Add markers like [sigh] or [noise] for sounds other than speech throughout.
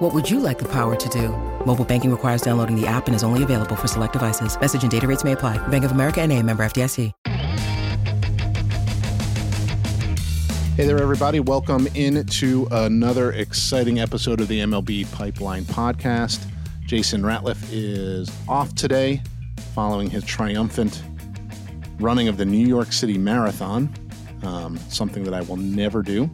What would you like the power to do? Mobile banking requires downloading the app and is only available for select devices. Message and data rates may apply. Bank of America and a member FDIC. Hey there, everybody. Welcome into another exciting episode of the MLB Pipeline Podcast. Jason Ratliff is off today following his triumphant running of the New York City Marathon, um, something that I will never do.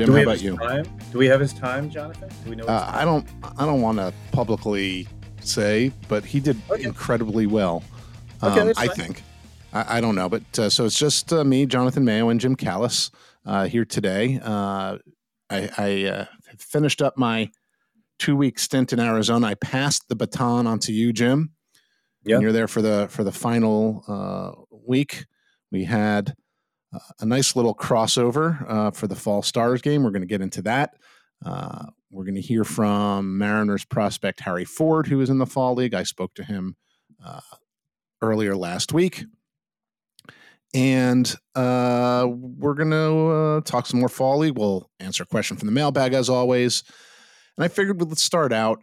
Jim, do how about you? Time? Do we have his time, Jonathan? Do we know? Uh, I don't. I don't want to publicly say, but he did okay. incredibly well. Okay, Um, I think. I, I, don't know, but uh, so it's just uh, me, Jonathan Mayo, and Jim Callis uh, here today. Uh, I, I uh, finished up my two week stint in Arizona. I passed the baton onto you, Jim. Yeah, you're there for the for the final uh, week. We had a nice little crossover uh, for the Fall Stars game. We're going to get into that. Uh, we're going to hear from Mariners prospect Harry Ford, who is in the Fall League. I spoke to him uh, earlier last week and uh, we're going to uh, talk some more folly. We'll answer a question from the mailbag as always. And I figured let's start out.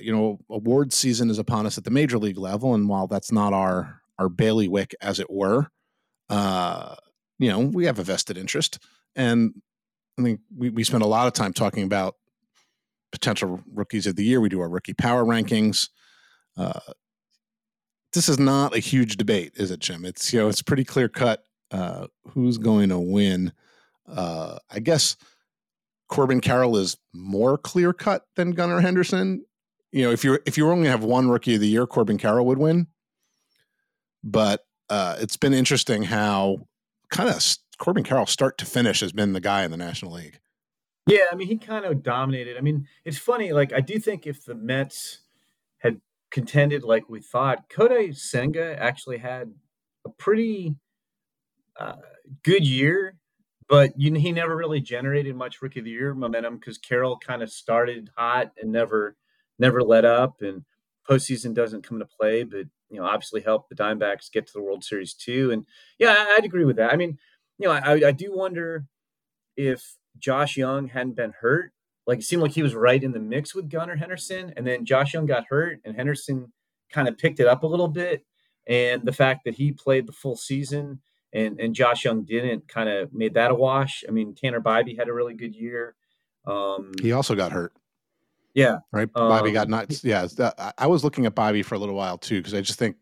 You know, award season is upon us at the major league level, and while that's not our our bailiwick, as it were, you know, we have a vested interest, and I think we we spend a lot of time talking about potential rookies of the year. We do our rookie power rankings. Uh, this is not a huge debate, is it, Jim? It's you know it's pretty clear cut uh, who's going to win. Uh, I guess Corbin Carroll is more clear cut than Gunnar Henderson. You know, if you're if you only have one rookie of the year, Corbin Carroll would win. But uh, it's been interesting how kind of Corbin Carroll start to finish has been the guy in the National League. Yeah, I mean he kind of dominated. I mean, it's funny. Like I do think if the Mets had contended like we thought. Kodai Senga actually had a pretty uh, good year, but you he never really generated much rookie of the year momentum because Carroll kind of started hot and never never let up. And postseason doesn't come into play, but you know obviously helped the Diamondbacks get to the World Series too. And yeah, I'd agree with that. I mean, you know, I, I do wonder if Josh Jung hadn't been hurt like it seemed like he was right in the mix with Gunnar Henderson, and then Josh Jung got hurt, and Henderson kind of picked it up a little bit. And the fact that he played the full season and and Josh Jung didn't kind of made that a wash. I mean, Tanner Bibee had a really good year. Um, he also got hurt. Yeah, right. Bibee um, got not. Yeah, I was looking at Bibee for a little while too because I just think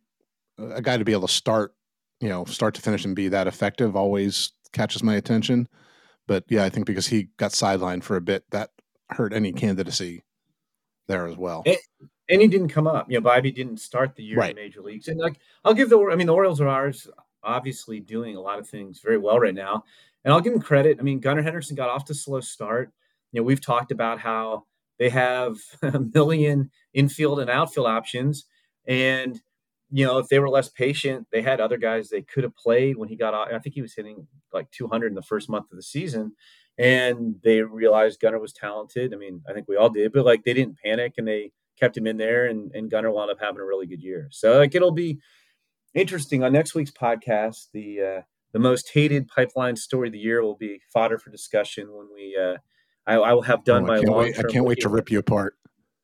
a guy to be able to start, you know, start to finish and be that effective always catches my attention. But yeah, I think because he got sidelined for a bit, that hurt any candidacy there as well. And, and he didn't come up. You know, Bibee didn't start the year right. in major leagues. And like I'll give the I mean the Orioles are ours obviously doing a lot of things very well right now. And I'll give him credit. I mean, Gunnar Henderson got off to slow start. You know, we've talked about how they have [laughs] a million infield and outfield options. And, you know, if they were less patient, they had other guys they could have played when he got off. I think he was hitting like 200 in the first month of the season and they realized Gunnar was talented. I mean, I think we all did, but like they didn't panic and they kept him in there, and, and Gunnar wound up having a really good year. So like it'll be interesting on next week's podcast. The uh, the most hated pipeline story of the year will be fodder for discussion when we. Uh, I, I will have done oh, my. Wait, I can't wait to rip you apart.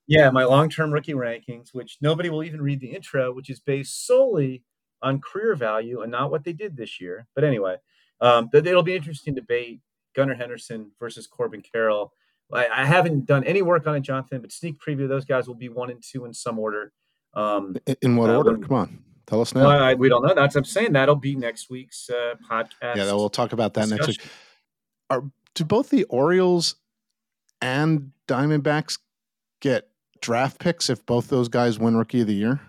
Yeah, my long-term rookie rankings, which nobody will even read the intro, which is based solely on career value and not what they did this year. But anyway, um, it'll be interesting debate Gunnar Henderson versus Corbin Carroll. I, I, haven't done any work on it, Jonathan, but sneak preview, those guys will be one and two in some order. Um, in, in what uh, order? Come on. Tell us now. Well, I, we don't know. That's I'm saying. That'll be next week's uh, podcast. Yeah, we'll talk about that discussion. next week. Are do both the Orioles and Diamondbacks get draft picks if both those guys win Rookie of the Year?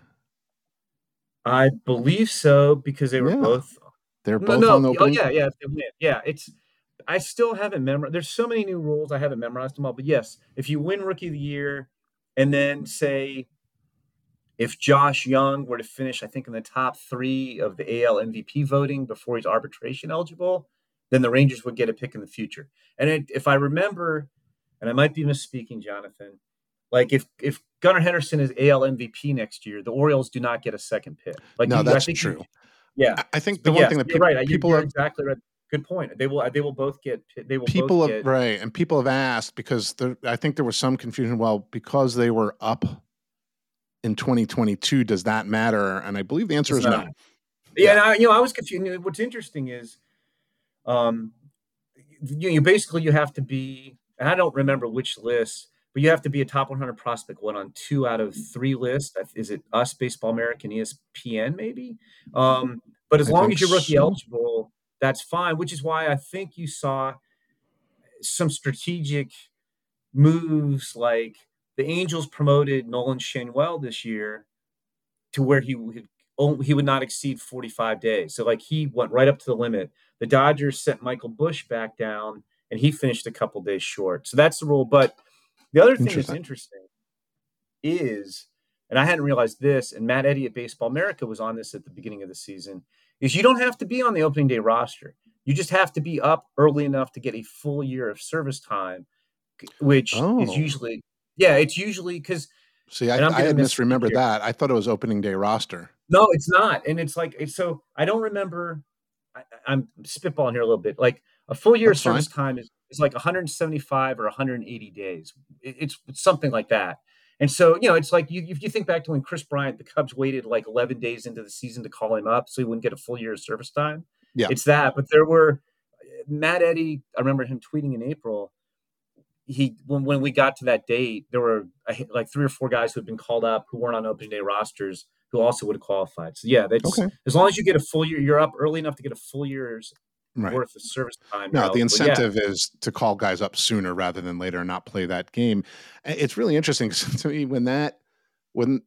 I believe so because they were yeah. both. They're both no, no. on the opening. Oh yeah, yeah, yeah. It's I still haven't memorized. There's so many new rules. I haven't memorized them all. But yes, if you win Rookie of the Year, and then say if Josh Jung were to finish, I think, in the top three of the AL MVP voting before he's arbitration eligible, then the Rangers would get a pick in the future. And it, if I remember, and I might be misspeaking, Jonathan, like if if Gunnar Henderson is AL MVP next year, the Orioles do not get a second pick. Like no, you, that's true. You, yeah, I think the but one yes, thing that people, right. people are exactly right. Good point. They will. They will both get. They will. People have, get, right, and people have asked because there, I think there was some confusion. Well, because they were up in 2022, does that matter? And I believe the answer is not. no. Yeah, yeah. I, you know, I was confused. What's interesting is, um, you, you basically you have to be, and I don't remember which list, but you have to be a top 100 prospect one on two out of three lists. Is it us, Baseball American, ESPN, maybe? Um, but as I long as you're rookie so. eligible, that's fine. Which is why I think you saw some strategic moves like the Angels promoted Nolan Schanuel this year to where he would he would not exceed 45 days. So like he went right up to the limit. The Dodgers sent Michael Busch back down and he finished a couple days short. So that's the rule. But the other thing that's interesting is, and I hadn't realized this, and Matt Eddy at Baseball America was on this at the beginning of the season, is you don't have to be on the opening day roster. You just have to be up early enough to get a full year of service time, which oh. is usually yeah, it's usually because. See, I, I had misremembered that. I thought it was opening day roster. No, it's not, and it's like it's so I don't remember. I, am spitballing here a little bit. Like a full year That's of service fine. time is, is like 175 or 180 days. It, it's, it's something like that. And so, you know, it's like you, if you think back to when Kris Bryant, the Cubs waited like 11 days into the season to call him up so he wouldn't get a full year of service time. Yeah. It's that. But there were Matt Eddy, I remember him tweeting in April, he when, when we got to that date, there were like three or four guys who had been called up who weren't on opening day rosters who also would have qualified. So yeah, that's okay. as long as you get a full year, you're up early enough to get a full year's right. worth of service time. No, the incentive yeah. is to call guys up sooner rather than later and not play that game. It's really interesting [laughs] to me when that when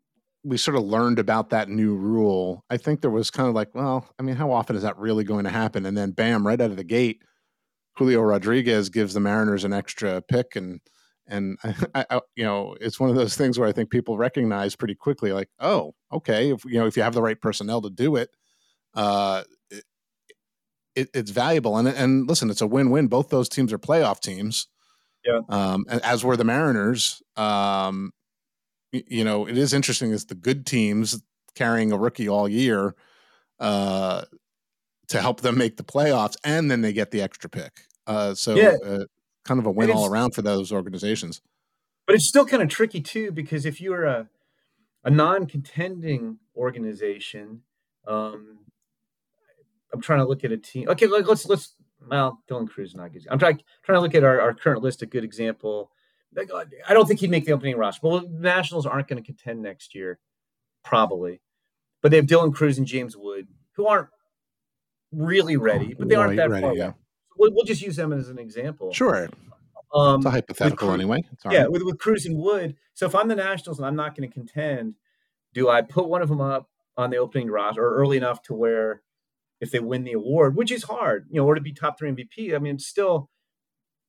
we sort of learned about that new rule. I think there was kind of like, well, I mean, how often is that really going to happen? And then bam, right out of the gate Julio Rodriguez gives the Mariners an extra pick, and and [laughs] I, I, you know it's one of those things where I think people recognize pretty quickly, like, oh, okay, if you know if you have the right personnel to do it, uh, it, it it's valuable. And and listen, it's a win-win. Both those teams are playoff teams. Yeah. Um, as were the Mariners. Um, you know, it is interesting as the good teams carrying a rookie all year. Uh, to help them make the playoffs, and then they get the extra pick. Uh, so yeah. uh, kind of a win all around for those organizations. But it's still kind of tricky too because if you're a a non-contending organization, um, I'm trying to look at a team. Okay, let's let's. Well, Dylan Crews not good. I'm trying trying to look at our, our current list. A good example. I don't think he'd make the opening roster. Well, the Nationals aren't going to contend next year, probably. But they have Dylan Crews and James Wood, who aren't really ready, but they aren't that ready, far. Yeah we'll, we'll just use them as an example. Sure. Um, it's a hypothetical anyway. yeah, with, with Crews and Wood. So if I'm the Nationals and I'm not going to contend, do I put one of them up on the opening roster or early enough to where if they win the award, which is hard, you know, or to be top three MVP, I mean, it's still,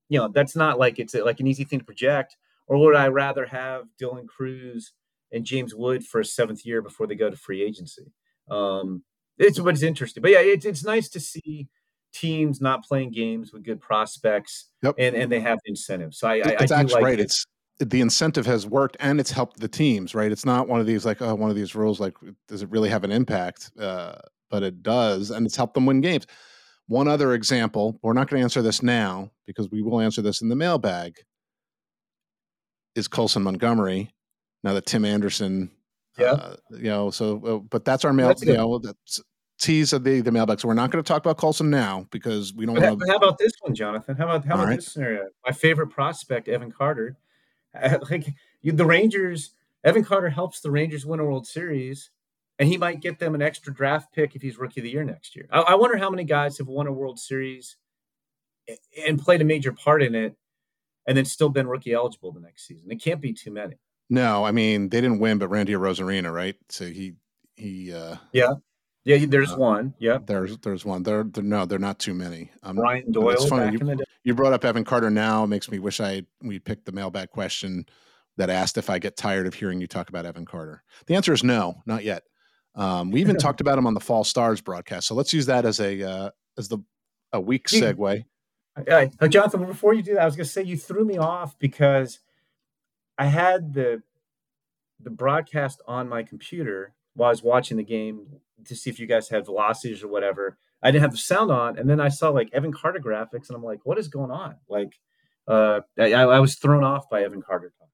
you know, that's not like it's a, like an easy thing to project. Or would I rather have Dylan Crews and James Wood for a seventh year before they go to free agency? Um, it's but it's interesting. But yeah, it's it's nice to see teams not playing games with good prospects, yep. and and they have incentives. So I, I it's I actually like right. It. It's the incentive has worked and it's helped the teams. Right. It's not one of these like oh one of these rules like does it really have an impact? Uh, but it does, and it's helped them win games. One other example. We're not going to answer this now because we will answer this in the mailbag. Is Colson Montgomery now that Tim Anderson yeah. Uh, you know, so, uh, but that's our mail, that's you know, that's, tease of the the mailbag. So we're not going to talk about Colson now because we don't. But, to... how about this one, Jonathan? How about how about right. this scenario? My favorite prospect, Evan Carter. [laughs] like you, the Rangers, Evan Carter helps the Rangers win a World Series, and he might get them an extra draft pick if he's Rookie of the Year next year. I, I wonder how many guys have won a World Series and played a major part in it, and then still been rookie eligible the next season. It can't be too many. No, I mean they didn't win, but Randy Arozarena, right? So he he uh yeah yeah, there's uh, one. Yeah, there's there's one. There, there no, they're not too many. Um, Brian Doyle. It's funny. You, you, brought up Evan Carter. Now it makes me wish I we picked the mailbag question that asked if I get tired of hearing you talk about Evan Carter. The answer is no, not yet. Um, we even [laughs] talked about him on the Fall Stars broadcast, so let's use that as a uh, as the a weak segue. Uh, Jonathan, before you do that, I was going to say you threw me off because I had the the broadcast on my computer while I was watching the game to see if you guys had velocities or whatever. I didn't have the sound on, and then I saw like Evan Carter graphics, and I'm like, "What is going on?" Like, uh, I, I was thrown off by Evan Carter talk.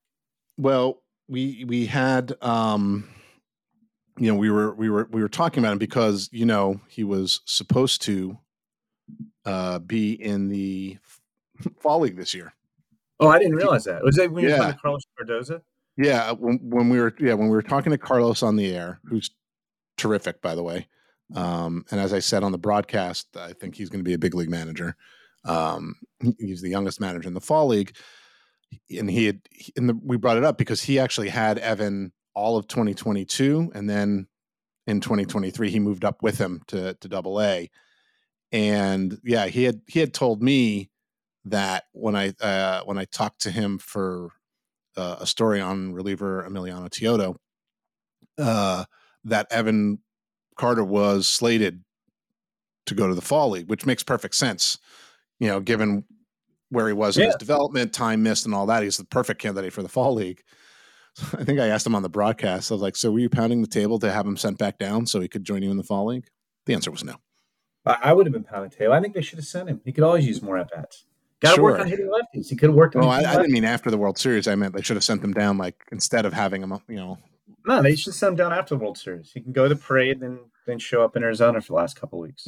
Well, we we had, um, you know, we were we were we were talking about him because you know he was supposed to uh, be in the [laughs] fall league this year. Oh, I didn't realize that. Was that when you yeah. were talking to Carlos Cardoza? Yeah, when, when we were yeah when we were talking to Carlos on the air, who's terrific by the way. Um, and as I said on the broadcast, I think he's going to be a big league manager. Um, he's the youngest manager in the fall league, and he had and the, we brought it up because he actually had Evan all of 2022, and then in 2023 he moved up with him to to Double A. And yeah, he had he had told me that when I uh, when I talked to him for uh, a story on reliever Emiliano Teodo, uh, that Evan Carter was slated to go to the fall league, which makes perfect sense. You know, given where he was yeah. in his development, time missed, and all that, he's the perfect candidate for the fall league. [laughs] I think I asked him on the broadcast. I was like, "So were you pounding the table to have him sent back down so he could join you in the fall league?" The answer was no. I would have been pounding the table. I think they should have sent him. He could always use more at bats. Got to sure. work on hitting lefties. He could have worked on. Oh, I, I, didn't mean after the World Series. I meant they should have sent them down like instead of having him, you know, no, they should send him down after the World Series. He can go to the parade, then then show up in Arizona for the last couple weeks.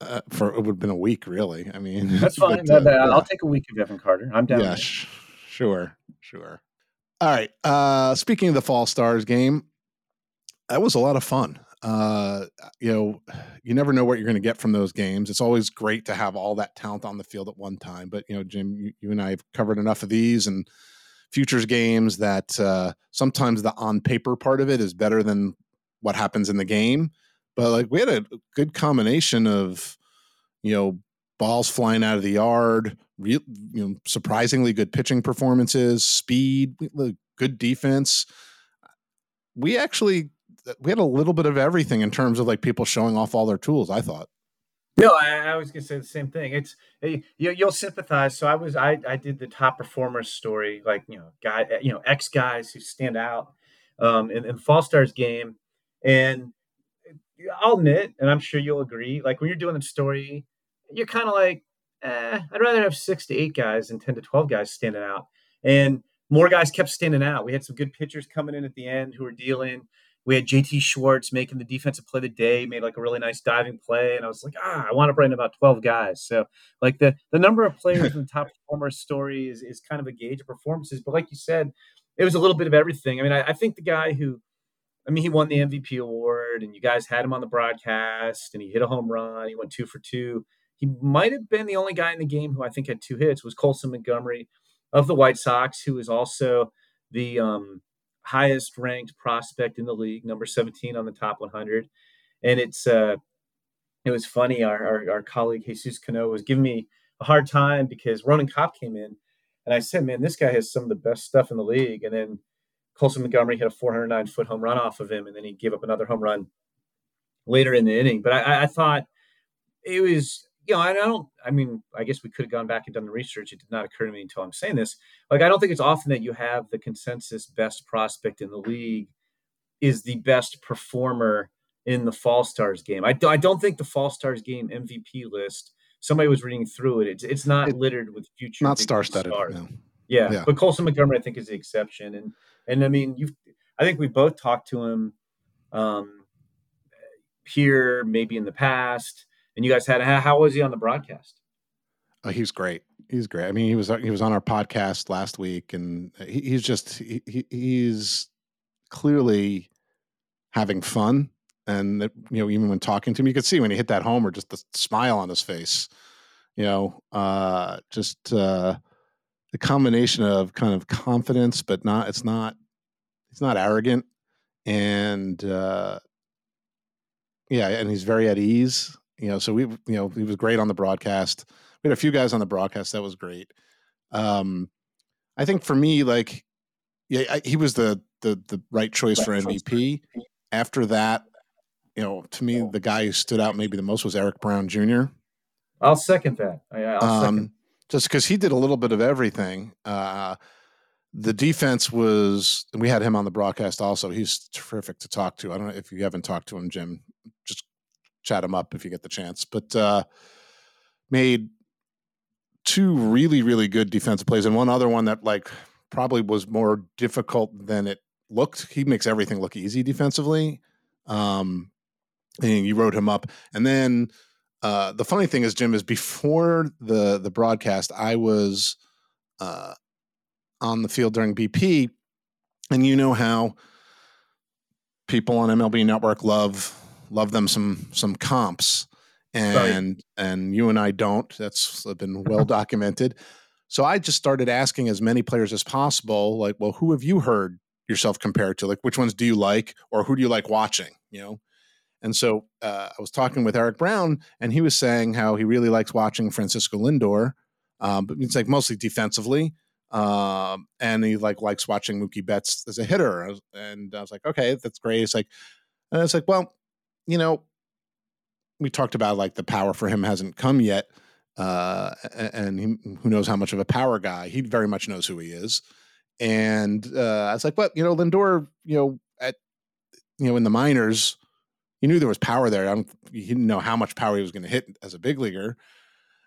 Uh, for it would have been a week, really. I mean, [laughs] that's fine. But, uh, I'll take a week of Evan Carter. I'm down. Yeah, sh- sure, sure. All right. Uh, speaking of the Fall Stars game, that was a lot of fun. Uh, you know, you never know what you're going to get from those games. It's always great to have all that talent on the field at one time. But you know, Jim, you, you and I have covered enough of these and futures games that uh, sometimes the on paper part of it is better than what happens in the game. But like we had a good combination of, you know, balls flying out of the yard, real, you know, surprisingly good pitching performances, speed, good defense. We actually uh, we had a little bit of everything in terms of like people showing off all their tools. I thought. No, I, I, was gonna say the same thing. It's eh, you, you'll sympathize. So I was I I did the top performers story, like you know guy eh, you know ex guys who stand out um, in, in Fall Stars game, and eh, I'll admit, and I'm sure you'll agree, like when you're doing a story, you're kind of like, eh, I'd rather have six to eight guys than ten to twelve guys standing out, and more guys kept standing out. We had some good pitchers coming in at the end who were dealing. We had JT Schwartz making the defensive play of the day, made like a really nice diving play, and I was like, ah, I want to bring about twelve guys. So like the the number of players in the top [laughs] performer story is is kind of a gauge of performances. But like you said, it was a little bit of everything. I mean, I, I think the guy who, I mean, he won the MVP award, and you guys had him on the broadcast, and he hit a home run. He went two for two. He might have been the only guy in the game who I think had two hits. Was Colson Montgomery of the White Sox, who is also the um, highest ranked prospect in the league, number 17 on the top 100. And it's uh, it was funny. Our, our, our colleague Jesus Cano was giving me a hard time because Ronan Kopp came in, and I said, "Man, this guy has some of the best stuff in the league." And then Colson Montgomery hit a 409 foot home run off of him, and then he gave up another home run later in the inning. But I, I thought it was you know, I don't, I mean, I guess we could have gone back and done the research. It did not occur to me until I'm saying this. Like, I don't think it's often that you have the consensus best prospect in the league is the best performer in the Fall Stars game. I, I don't think the Fall Stars game MVP list, somebody was reading through it. It's, it's not it, littered with future. Not star studded. No. Yeah, yeah. But Colson Montgomery, I think, is the exception. And, and I mean, you've, I think we both talked to him um, here, maybe in the past and you guys had how was he on the broadcast? Uh, he's great. He's great. I mean, he was he was on our podcast last week, and he, he's just he, he's clearly having fun. And you know, even when talking to him, you could see when he hit that homer, just the smile on his face. You know, uh, just uh, the combination of kind of confidence, but not it's not he's not arrogant, and uh, yeah, and he's very at ease you know, so we, you know, he was great on the broadcast. We had a few guys on the broadcast that was great. Um, I think for me, like yeah, I, he was the the the right choice right for MVP. Choice. After that, you know, to me, the guy who stood out maybe the most was Eric Brown Jr. I'll second that. I, will um, second. Just because he did a little bit of everything. Uh, the defense was. We had him on the broadcast also. He's terrific to talk to. I don't know if you haven't talked to him, Jim. Chat him up if you get the chance. But uh, made two really really good defensive plays and one other one that like probably was more difficult than it looked. He makes everything look easy defensively. Um, and you wrote him up. And then uh, the funny thing is, Jim, is before the the broadcast, I was uh, on the field during BP, and you know how people on MLB Network love love them some some comps, and and you and I don't. That's been well [laughs] documented. So I just started asking as many players as possible, like, well, who have you heard yourself compared to? Like, which ones do you like, or who do you like watching? You know, and so uh, I was talking with Eric Brown, and he was saying how he really likes watching Francisco Lindor, um, but it's like mostly defensively. Um, and he like likes watching Mookie Betts as a hitter. And I was like, okay, that's great. It's like, and it's like, well, you know, we talked about like the power for him hasn't come yet. Uh, and he, who knows how much of a power guy he very much knows who he is. And uh, I was like, well, you know, Lindor, you know, at you know in the minors, you knew there was power there. I don't, he didn't know how much power he was going to hit as a big leaguer.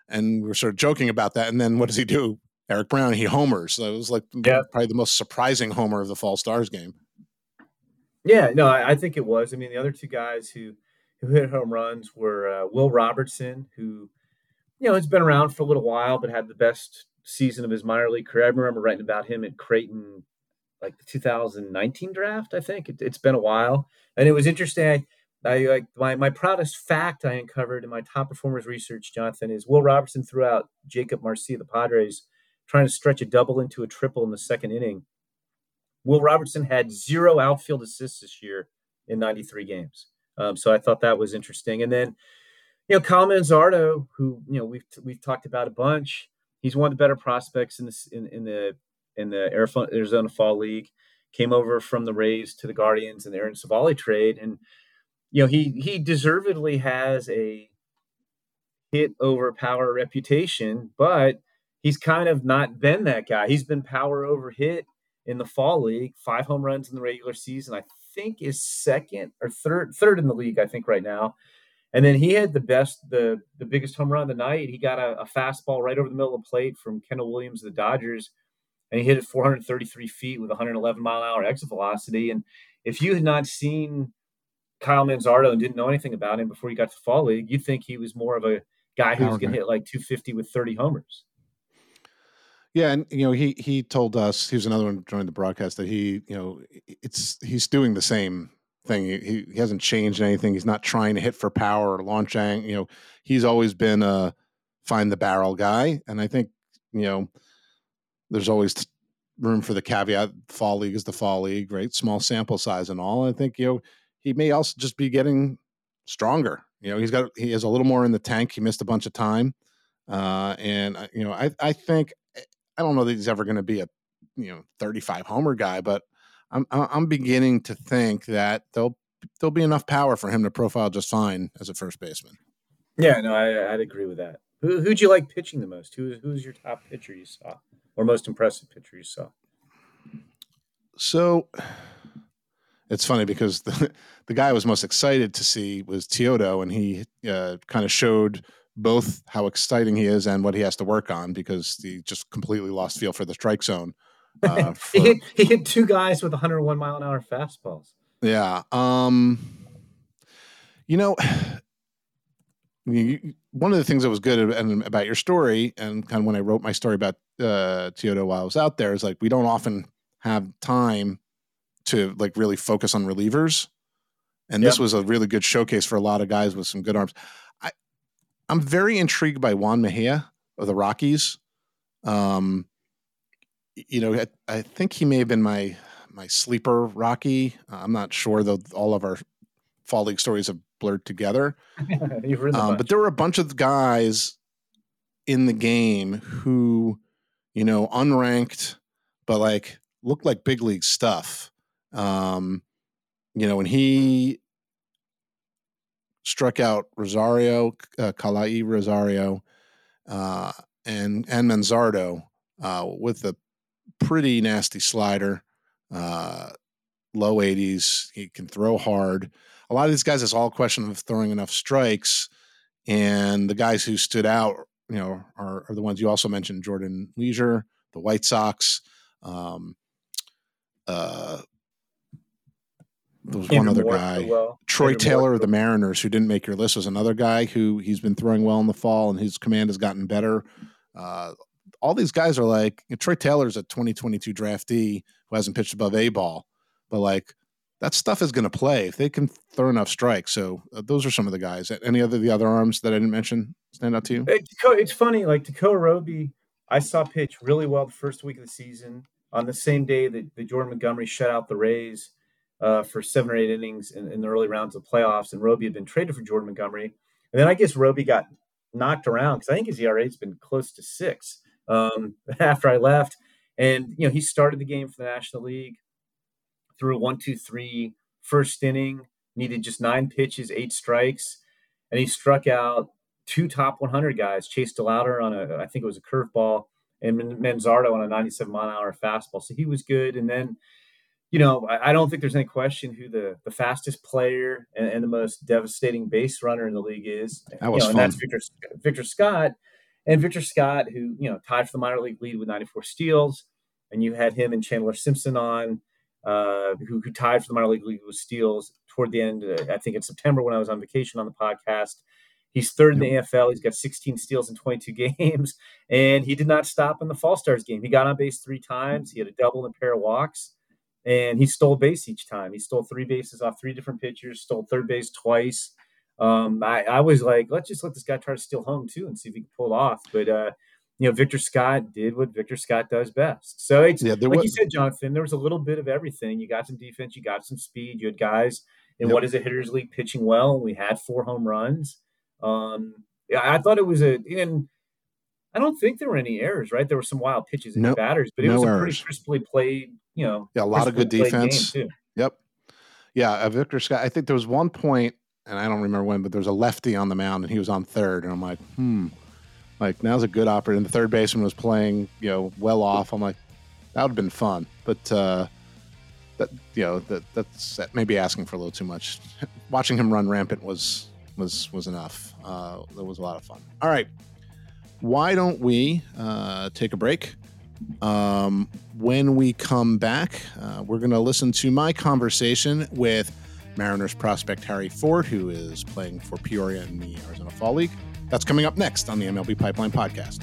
And we were sort of joking about that. And then what does he do? Eric Brown, he homers. So it was like yeah. probably the most surprising homer of the Fall Stars game. Yeah, no, I, I, think it was. I mean, the other two guys who who hit home runs were uh, Will Robertson, who you know has been around for a little while, but had the best season of his minor league career. I remember writing about him at Creighton, like the 2019 draft. I think it, has been a while, and it was interesting. I, I like my, my proudest fact I uncovered in my top performers research, Jonathan, is Will Robertson threw out Jakob Marsee, the Padres, trying to stretch a double into a triple in the second inning. Will Robertson had zero outfield assists this year in 93 games. Um, so I thought that was interesting. And then, you know, Kyle Manzardo, who you know we've we've talked about a bunch. He's one of the better prospects in this in, in the in the Arizona Fall League. Came over from the Rays to the Guardians and the Aaron Civale trade, and you know, he he deservedly has a hit over power reputation, but he's kind of not been that guy. He's been power over hit in the fall league, five home runs in the regular season. I think is second or third third in the league, I think, right now. And then he had the best, the the biggest home run of the night. He got a, a fastball right over the middle of the plate from Kendall Williams of the Dodgers, and he hit it 433 feet with 111 mile an hour exit velocity. And if you had not seen Kyle Manzardo and didn't know anything about him before he got to Fall League, you'd think he was more of a guy who was going to hit like 250 with 30 homers. Yeah, and you know he he told us he was another one during the broadcast that he you know it's he's doing the same thing. He, he hasn't changed anything. He's not trying to hit for power or launch ang. You know, he's always been a find the barrel guy, and I think you know there's always room for the caveat. Fall league is the fall league, right? Small sample size and all. I think you know he may also just be getting stronger. You know, he's got he has a little more in the tank. He missed a bunch of time, uh, and uh, you know, I I think I don't know that he's ever going to be a you know 35 homer guy, but I'm I'm beginning to think that there'll there'll be enough power for him to profile just fine as a first baseman. Yeah, no, I, I'd agree with that. Who who'd you like pitching the most? Who who's your top pitcher you saw, or most impressive pitcher you saw? So it's funny because [laughs] the, the guy I was most excited to see was Teodo, and he uh, kind of showed both how exciting he is and what he has to work on because he just completely lost feel for the strike zone. [laughs] Uh, for, he, hit, he hit two guys with 101 mile an hour fastballs. Yeah. Um, you know, [sighs] you, one of the things that was good about your story, and kind of when I wrote my story about uh, Teodo while I was out there, is like we don't often have time to like really focus on relievers. And this was a really good showcase for a lot of guys with some good arms. I'm very intrigued by Juan Mejia of the Rockies. Um, you know, I, I think he may have been my my sleeper Rocky. Uh, I'm not sure though. All of our fall league stories have blurred together. [laughs] um, but there were a bunch of guys in the game who, you know, unranked, but like looked like big league stuff. Um, you know, when he struck out Rosario, uh, Kala'i Rosario, uh, and and Manzardo uh, with a pretty nasty slider, uh, low 80s. He can throw hard. A lot of these guys, it's all a question of throwing enough strikes. And the guys who stood out, you know, are, are the ones you also mentioned: Jordan Leasure, the White Sox. Um, uh, there was one other guy, well. Troy Andrew Taylor Moore. of the Mariners, who didn't make your list, was another guy who he's been throwing well in the fall, and his command has gotten better. Uh, all these guys are like you know, Troy Taylor's a 2022 draftee who hasn't pitched above a ball, but like that stuff is going to play if they can throw enough strikes. So uh, those are some of the guys. Any other the other arms that I didn't mention stand out to you? It's funny, like Tekoah Roby, I saw pitch really well the first week of the season. On the same day that, that Jordan Montgomery shut out the Rays uh, for seven or eight innings in, in, the early rounds of playoffs, and Roby had been traded for Jordan Montgomery. And then I guess Roby got knocked around because I think his ERA has been close to six um, [laughs] after I left. And, you know, he started the game for the National League a one, two, three first inning, needed just nine pitches, eight strikes, and he struck out two top 100 guys, Chase DeLauter on a, I think it was a curveball, and Manzardo on a 97 mile an hour fastball. So he was good. And then, you know, I, I don't think there's any question who the, the fastest player and, and, the most devastating base runner in the league is. That was you know, fun. And that's Victor, Victor Scott. And Victor Scott, who, you know, tied for the minor league lead with 94 steals. And you had him and Chandler Simpson on uh, who, who, tied for the minor league league with steals toward the end. Uh, I think in September when I was on vacation on the podcast. He's third in the AFL. He's got 16 steals in 22 [laughs] games, and he did not stop in the Fall Stars game. He got on base three times. He had a double and a pair of walks, and he stole base each time. He stole three bases off three different pitchers. Stole third base twice. Um, I, I was like, let's just let this guy try to steal home too and see if he can pull off. But uh, you know, Victor Scott did what Victor Scott does best. So it's yeah, like was, you said, Jonathan, there was a little bit of everything. You got some defense, you got some speed, you had guys in yep. what is a hitters league pitching well. We had four home runs. Um, yeah, I thought it was a and I don't think there were any errors, right? There were some wild pitches in the batters, but it no was a errors. pretty crisply played, you know, yeah, a lot of good defense. Yep. Yeah, uh, Victor Scott. I think there was one point, and I don't remember when, but there was a lefty on the mound, and he was on third, and I'm like, hmm like now's a good opportunity. And the third baseman was playing, you know, well off. I'm like, that would have been fun. But uh, that you know that that's that maybe asking for a little too much. [laughs] Watching him run rampant was was was enough. Uh, that was a lot of fun. All right, why don't we uh, take a break? Um, when we come back, uh, we're going to listen to my conversation with Mariners prospect Harry Ford, who is playing for Peoria in the Arizona Fall League. That's coming up next on the MLB Pipeline Podcast.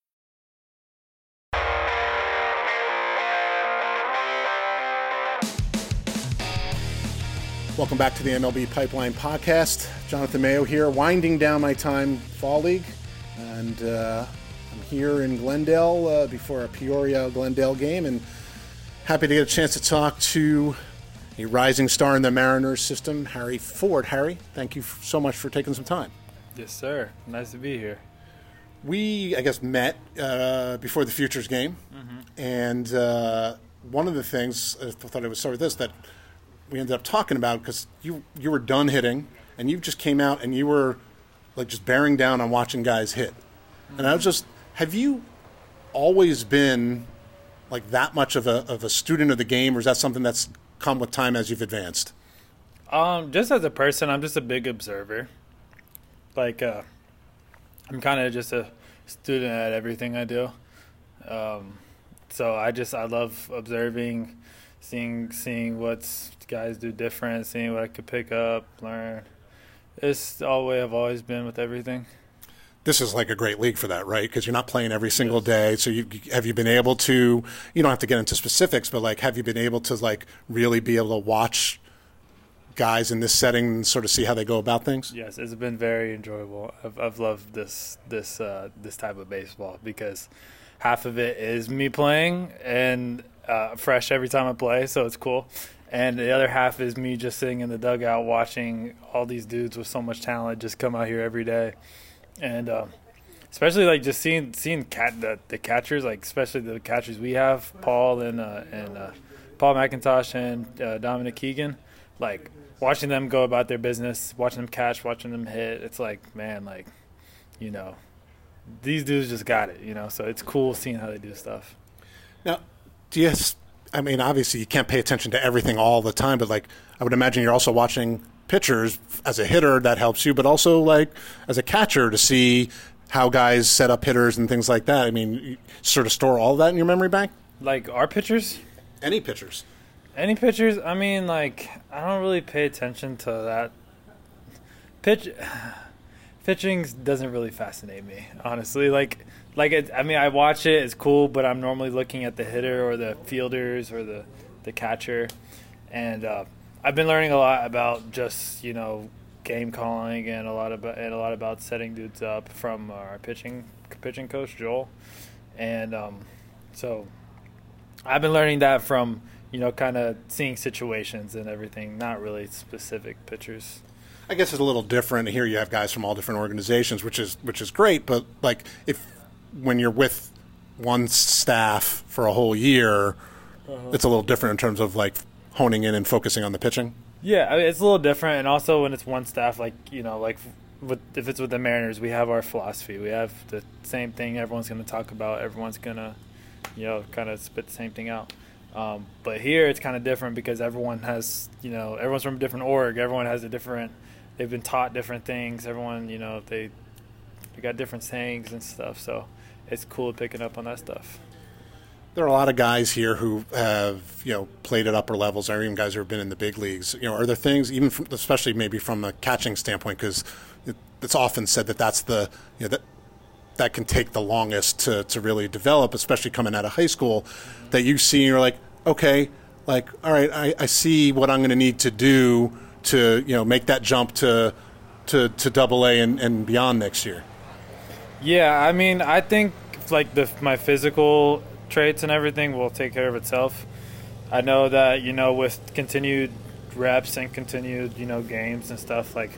Welcome back to the MLB Pipeline Podcast. Jonathan Mayo here, winding down my time Fall League. And uh, I'm here in Glendale uh, before a Peoria Glendale game and happy to get a chance to talk to a rising star in the Mariners system, Harry Ford. Harry, thank you so much for taking some time. Yes, sir. Nice to be here. We, I guess, met uh, before the Futures game. Mm-hmm. And uh, one of the things, I thought I would start with this, that we ended up talking about because you you were done hitting and you just came out and you were like just bearing down on watching guys hit. And I was just, have you always been like that much of a of a student of the game, or is that something that's come with time as you've advanced? Um, just as a person, I'm just a big observer. Like, uh, I'm kind of just a student at everything I do. Um, so I just I love observing seeing seeing what's guys do different, seeing what I could pick up, learn. It's all the way I've always been with everything. This is like a great league for that, right? Because you're not playing every single day. So you have you been able to? You don't have to get into specifics, but like, have you been able to like really be able to watch guys in this setting and sort of see how they go about things? Yes, it's been very enjoyable. I've, I've loved this this uh, this type of baseball because half of it is me playing and uh, fresh every time I play, so it's cool. And the other half is me just sitting in the dugout watching all these dudes with so much talent just come out here every day, and uh, especially like just seeing seeing cat the, the catchers, like especially the catchers we have, Paul and uh, and uh, Paul McIntosh and uh, Dominic Keegan, like watching them go about their business, watching them catch, watching them hit. It's like man, like you know, these dudes just got it, you know. So it's cool seeing how they do stuff. Now, do you? I mean, obviously you can't pay attention to everything all the time, but like I would imagine you're also watching pitchers as a hitter that helps you, but also like as a catcher to see how guys set up hitters and things like that. I mean, sort of store all that in your memory bank. Like our pitchers, Any pitchers. any pitchers. I mean, like I don't really pay attention to that. Pitch, pitching doesn't really fascinate me, honestly. Like, like it, I mean, I watch it. It's cool, but I'm normally looking at the hitter or the fielders or the the catcher, and uh, I've been learning a lot about just you know game calling and a lot about and a lot about setting dudes up from our pitching pitching coach Joel, and um, so I've been learning that from you know kind of seeing situations and everything, not really specific pitchers. I guess it's a little different. Here you have guys from all different organizations, which is which is great. But like if when you're with one staff for a whole year, it's a little different in terms of like honing in and focusing on the pitching. Yeah, I mean, it's a little different, and also when it's one staff, like you know, like with, if it's with the Mariners, we have our philosophy. We have the same thing. Everyone's going to talk about. Everyone's going to, you know, kind of spit the same thing out. Um, but here it's kind of different because everyone has, you know, everyone's from a different org. Everyone has a different. They've been taught different things. Everyone, you know, they they got different sayings and stuff. So it's cool picking up on that stuff. There are a lot of guys here who have you know played at upper levels, or even guys who have been in the big leagues. You know, are there things, even from, especially maybe from a catching standpoint, because it, it's often said that that's the you know that that can take the longest to, to really develop, especially coming out of high school, that you see and you're like, okay, like, all right, I, I see what I'm going to need to do to, you know, make that jump to to, to double A and, and beyond next year. Yeah, I mean, I think like the my physical traits and everything will take care of itself. I know that you know with continued reps and continued you know games and stuff like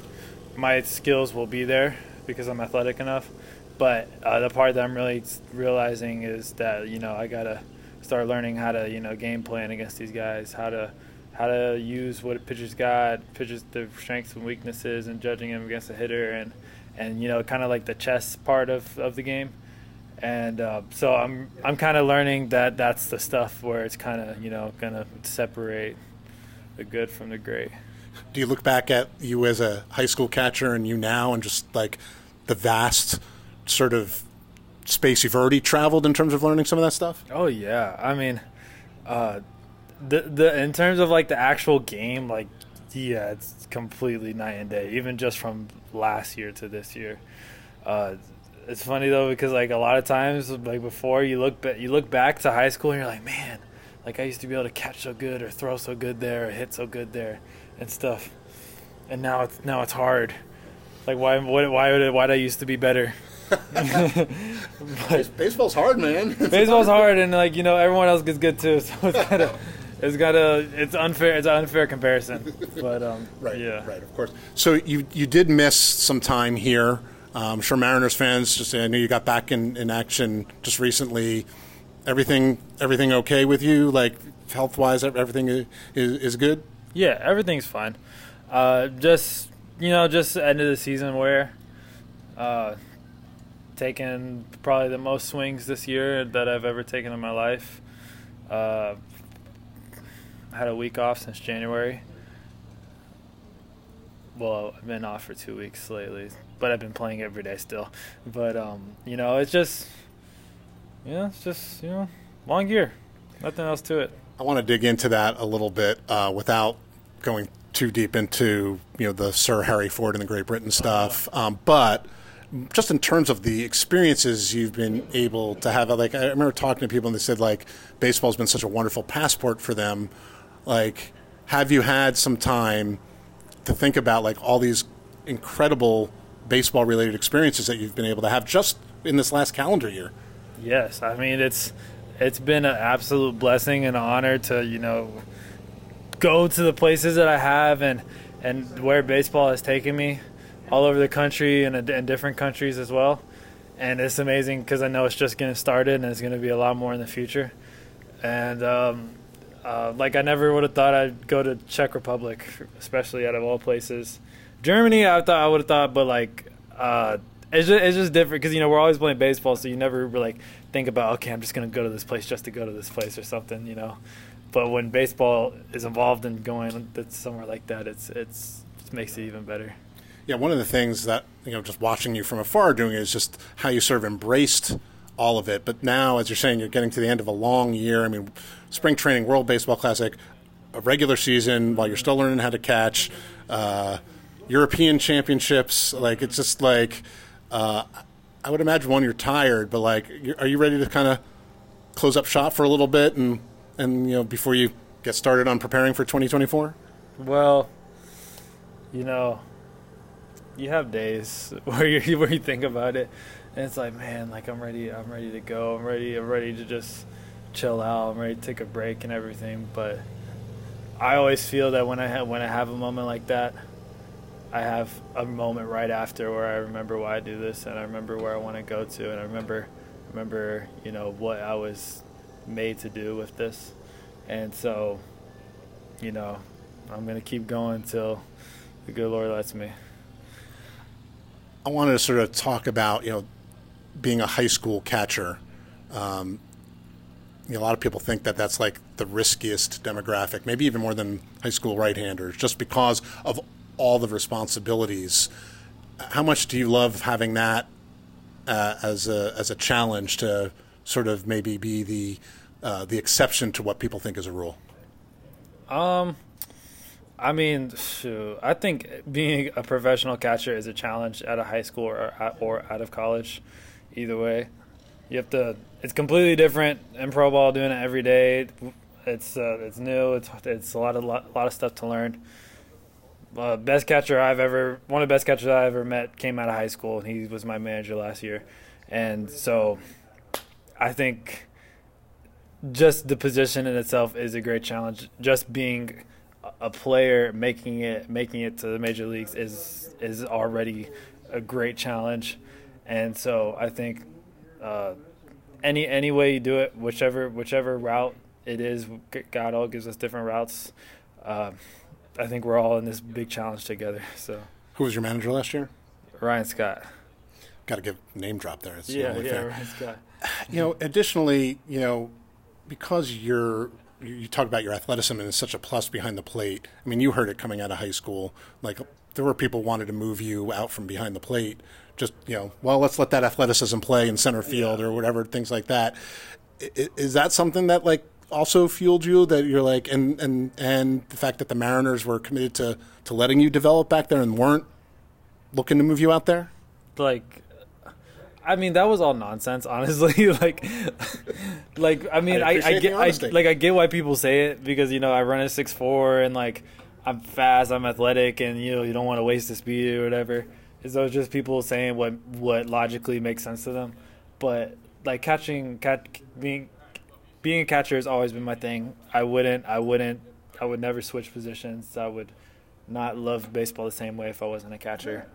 my skills will be there because I'm athletic enough. But uh, the part that I'm really realizing is that you know I gotta start learning how to you know game plan against these guys, how to how to use what a pitcher's got, pitchers their strengths and weaknesses, and judging them against a hitter, and and you know kind of like the chess part of, of the game. And uh, so I'm I'm kind of learning that that's the stuff where it's kind of you know gonna separate the good from the great. Do you look back at you as a high school catcher and you now and just like the vast sort of space you've already traveled in terms of learning some of that stuff? Oh yeah, I mean, uh, the the in terms of like the actual game, like yeah, it's completely night and day. Even just from last year to this year, uh, it's funny though because like a lot of times, like before you look ba- you look back to high school and you're like, man, like I used to be able to catch so good or throw so good there or hit so good there and stuff, and now it's now it's hard. Like why what why would it, why did I used to be better? [laughs] [laughs] but, Baseball's hard, man. baseball's hard and like you know everyone else gets good too so it's [laughs] kind of it's got a it's unfair it's an unfair comparison but um [laughs] Right. yeah Right. Of course. So you you did miss some time here. Um, I'm sure Mariners fans just I know you got back in, in action just recently. Everything everything okay with you? Like health wise, everything is, is good. yeah everything's fine uh just you know just the end of the season where uh taken probably the most swings this year that I've ever taken in my life uh had a week off since January well, I've been off for two weeks lately, but I've been playing every day still. But um, you know, it's just, yeah, it's just you know, long year, nothing else to it. I want to dig into that a little bit uh, without going too deep into you know the Sir Harry Ford and the Great Britain stuff, um, but just in terms of the experiences you've been able to have. Like I remember talking to people and they said like baseball's been such a wonderful passport for them. Like, have you had some time to think about like all these incredible baseball related experiences that you've been able to have just in this last calendar year? Yes, I mean it's it's been an absolute blessing and honor to you know go to the places that I have and and where baseball has taken me all over the country and in different countries as well. And it's amazing because I know it's just getting started and it's going to be a lot more in the future. And um, uh, like I never would have thought I'd go to Czech Republic, especially out of all places. Germany, I thought I would have thought, but like uh, it's just, it's just different because you know we're always playing baseball, so you never like think about okay, I'm just gonna go to this place just to go to this place or something, you know. But when baseball is involved in going somewhere like that, it's it's it makes it even better. Yeah, one of the things that you know, just watching you from afar doing is just how you sort of embraced all of it. But now, as you're saying, you're getting to the end of a long year. I mean, spring training, World Baseball Classic, a regular season while you're still learning how to catch, uh, European championships. Like it's just like uh, I would imagine one you're tired, but like, are you ready to kind of close up shop for a little bit and and you know before you get started on preparing for 2024? Well, you know, you have days [laughs] where you where you think about it, and it's like, man, like I'm ready, I'm ready to go, I'm ready, I'm ready to just chill out, I'm ready to take a break and everything. But I always feel that when I have when I have a moment like that, I have a moment right after where I remember why I do this, and I remember where I want to go to, and I remember remember you know what I was made to do with this, and so you know I'm gonna keep going till the good Lord lets me. I wanted to sort of talk about you know being a high school catcher. Um, you know, a lot of people think that that's like the riskiest demographic, maybe even more than high school right-handers, just because of all the responsibilities. How much do you love having that uh, as a as a challenge to sort of maybe be the uh, the exception to what people think is a rule? Um, I mean, shoot, I think being a professional catcher is a challenge at a high school or or out of college. Either way, you have to. It's completely different in pro ball. Doing it every day, it's uh, it's new. It's it's a lot of lot, lot of stuff to learn. Uh, best catcher I've ever, one of the best catchers I ever met came out of high school, and he was my manager last year. And so, I think just the position in itself is a great challenge. Just being a player making it making it to the major leagues is is already a great challenge, and so I think uh, any any way you do it, whichever whichever route it is, God all gives us different routes. Uh, I think we're all in this big challenge together. So, who was your manager last year? Ryan Scott. Got to give name drop there. It's yeah, yeah, fair. Ryan Scott. You know, additionally, you know, because you're you talk about your athleticism and it's such a plus behind the plate. I mean, you heard it coming out of high school. Like there were people wanted to move you out from behind the plate. Just you know, well, let's let that athleticism play in center field yeah. or whatever, things like that. Is that something that like also fueled you? That you're like, and and and the fact that the Mariners were committed to to letting you develop back there and weren't looking to move you out there. Like I mean, that was all nonsense, [laughs] honestly. like, like I mean, I, I, I get, I, like, I get why people say it because you know I run a six four and like I'm fast, I'm athletic, and you know you don't want to waste the speed or whatever. Is those just people saying what what logically makes sense to them? But like catching, cat being being a catcher has always been my thing. I wouldn't, I wouldn't, I would never switch positions. I would not love baseball the same way if I wasn't a catcher.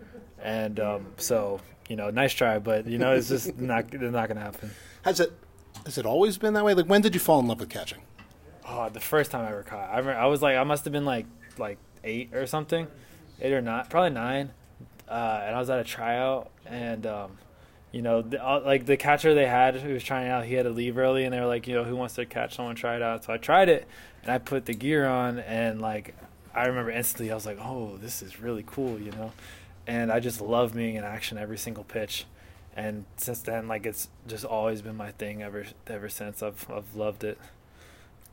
And um, so you know, nice try, but you know, it's just not it's not gonna happen. Has it has it always been that way? Like, when did you fall in love with catching? Oh, the first time I ever caught. I remember, I was like, I must have been like like eight or something, eight or nine, probably nine. Uh, and I was at a tryout, and um, you know, the, uh, like the catcher they had who was trying out, he had to leave early, and they were like, you know, who wants to catch someone? Try it out. So I tried it, and I put the gear on, and like, I remember instantly, I was like, oh, this is really cool, you know and I just love being in action every single pitch. And since then, like it's just always been my thing ever ever since. I've I've loved it.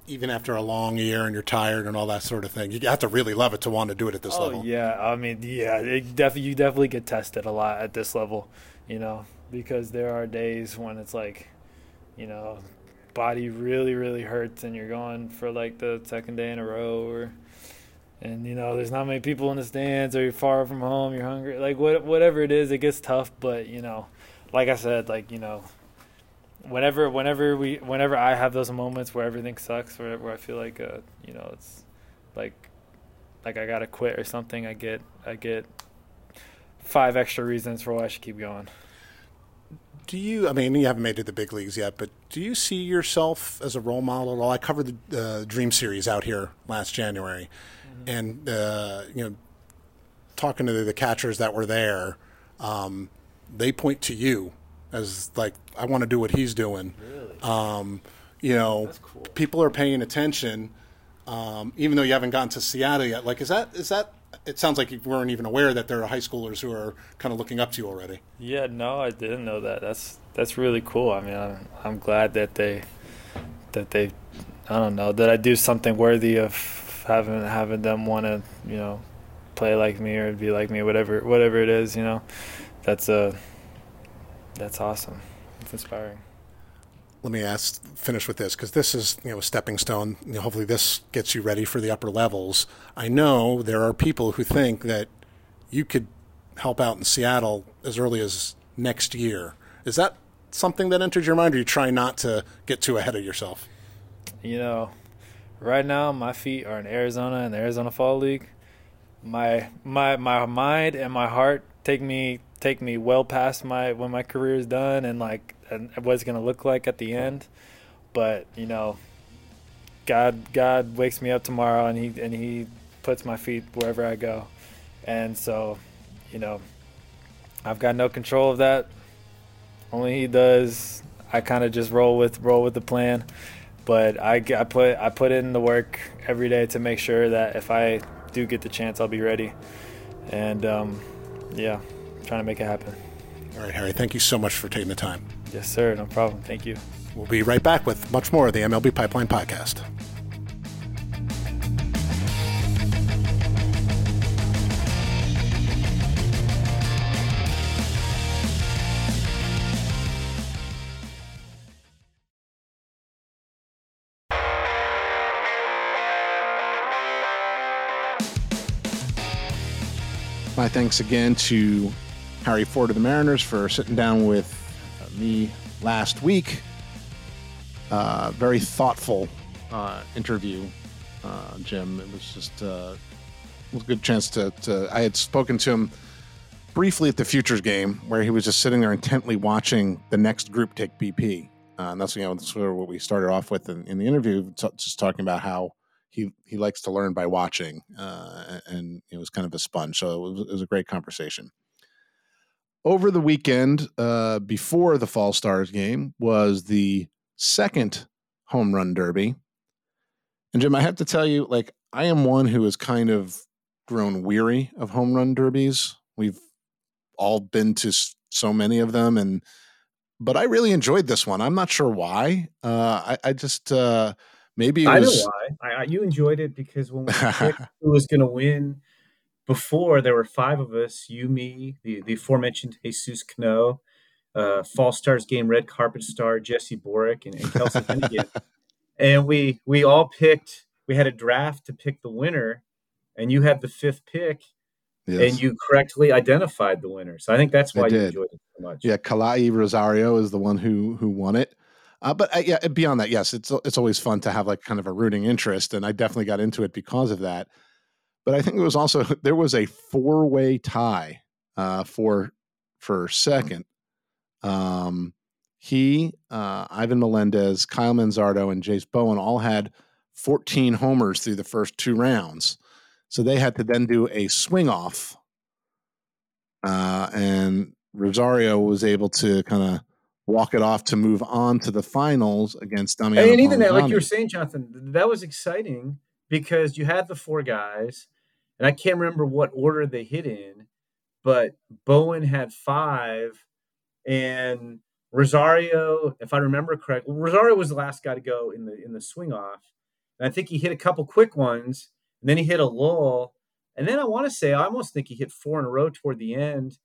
Even after a long year and you're tired and all that sort of thing. You have to really love it to want to do it at this oh, level. Yeah, I mean, yeah, it definitely you definitely get tested a lot at this level, you know, because there are days when it's like, you know, body really really hurts and you're going for like the second day in a row or and you know there's not many people in the stands or you're far from home you're hungry like what whatever it is it gets tough but you know like I said like you know whenever whenever we whenever I have those moments where everything sucks where where I feel like uh you know it's like like I gotta quit or something I get I get five extra reasons for why I should keep going. Do you? I mean, you haven't made it to the big leagues yet, but do you see yourself as a role model at all? I covered the uh, Dream Series out here last January, mm-hmm. and uh, you know, talking to the, the catchers that were there, um, they point to you as like I want to do what he's doing. Really? Um, you know, cool. people are paying attention, um, even though you haven't gotten to Seattle yet. Like, is that is that? It sounds like you weren't even aware that there are high schoolers who are kind of looking up to you already. Yeah, no, I didn't know that. That's that's really cool. I mean, I'm I'm glad that they that they I don't know that I do something worthy of having having them want to you know play like me or be like me, whatever whatever it is. You know, that's a that's awesome. It's inspiring. Let me ask, finish with this because this is you know a stepping stone. You know, hopefully, this gets you ready for the upper levels. I know there are people who think that you could help out in Seattle as early as next year. Is that something that enters your mind, or you try not to get too ahead of yourself? You know, right now my feet are in Arizona and the Arizona Fall League. My my my mind and my heart take me take me well past my when my career is done and like and what it's gonna look like at the end. But you know, God God wakes me up tomorrow and he and he puts my feet wherever I go, and so you know, I've got no control of that. Only he does. I kind of just roll with roll with the plan, but I, I put I put in the work every day to make sure that if I do get the chance, I'll be ready. And um, yeah, trying to make it happen. All right, Harry, thank you so much for taking the time. Yes, sir. No problem. Thank you. We'll be right back with much more of the MLB Pipeline podcast. My thanks again to Harry Ford of the Mariners for sitting down with me last week. Uh, very thoughtful uh, interview, uh, Jim. It was just uh, was a good chance to, to. I had spoken to him briefly at the Futures game where he was just sitting there intently watching the next group take BP. Uh, and that's you know sort of what we started off with in, in the interview, t- just talking about how he he likes to learn by watching, uh, and it was kind of a sponge. So it was, it was a great conversation. Over the weekend, uh, before the Fall Stars game, was the second home run derby. And Jim, I have to tell you, like I am one who has kind of grown weary of home run derbies. We've all been to so many of them, and but I really enjoyed this one. I'm not sure why. Uh, I, I just uh, Maybe I know why. I, I, you enjoyed it because when we [laughs] picked who was going to win, before there were five of us: you, me, the, the aforementioned Jesus Cano, uh, Fall Stars game red carpet star Jesse Borek, and, and Kelsey [laughs] Hennigan. and we we all picked. We had a draft to pick the winner, and you had the fifth pick. Yes. And you correctly identified the winner, so I think that's why you enjoyed it so much. Yeah, Kala'i Rosario is the one who who won it. Uh, but uh, yeah, beyond that, yes, it's it's always fun to have like kind of a rooting interest, and I definitely got into it because of that. But I think it was also [laughs] there was a four way tie uh, for for second. Um, he, uh, Ivan Melendez, Kyle Manzardo, and Jace Bowen all had 14 homers through the first two rounds. So they had to then do a swing off. Uh, and Rosario was able to kind of walk it off to move on to the finals against Damiano. And even that, like you were saying, Jonathan, that was exciting because you had the four guys, and I can't remember what order they hit in, but Bowen had five, and Rosario, if I remember correctly, Rosario was the last guy to go in the in the swing off, And I think he hit a couple quick ones, and then he hit a lull. And then I want to say, I almost think he hit four in a row toward the end.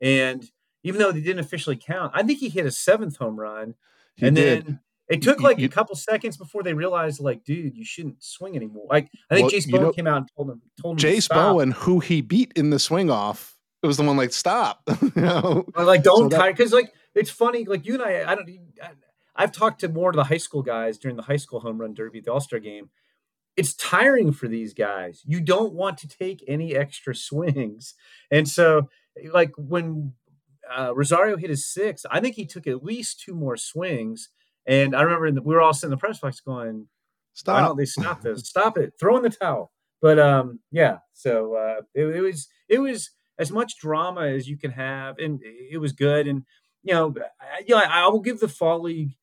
And even though they didn't officially count, I think he hit a seventh home run. He and did. then it took like You- a couple seconds before they realized, like, dude, you shouldn't swing anymore. Like, I think Well, Jace Bowen know- came out and told him, told him to Jace stop. Bowen, who he beat in the swing off, it was the one like stop. [laughs] you know? Like don't So because like it's funny like you and I I don't I, I've talked to more of the high school guys during the high school home run derby the All Star game. It's tiring for these guys. You don't want to take any extra swings, and so like when uh, Rosario hit his six, I think he took at least two more swings. And I remember in the, we were all sitting in the press box going, "Stop! "Why don't they stop this? Stop it! Throw in the towel." But um, yeah. So uh, it, it was it was as much drama as you can have, and it was good. And you know, I, you know, I, I will give the fall league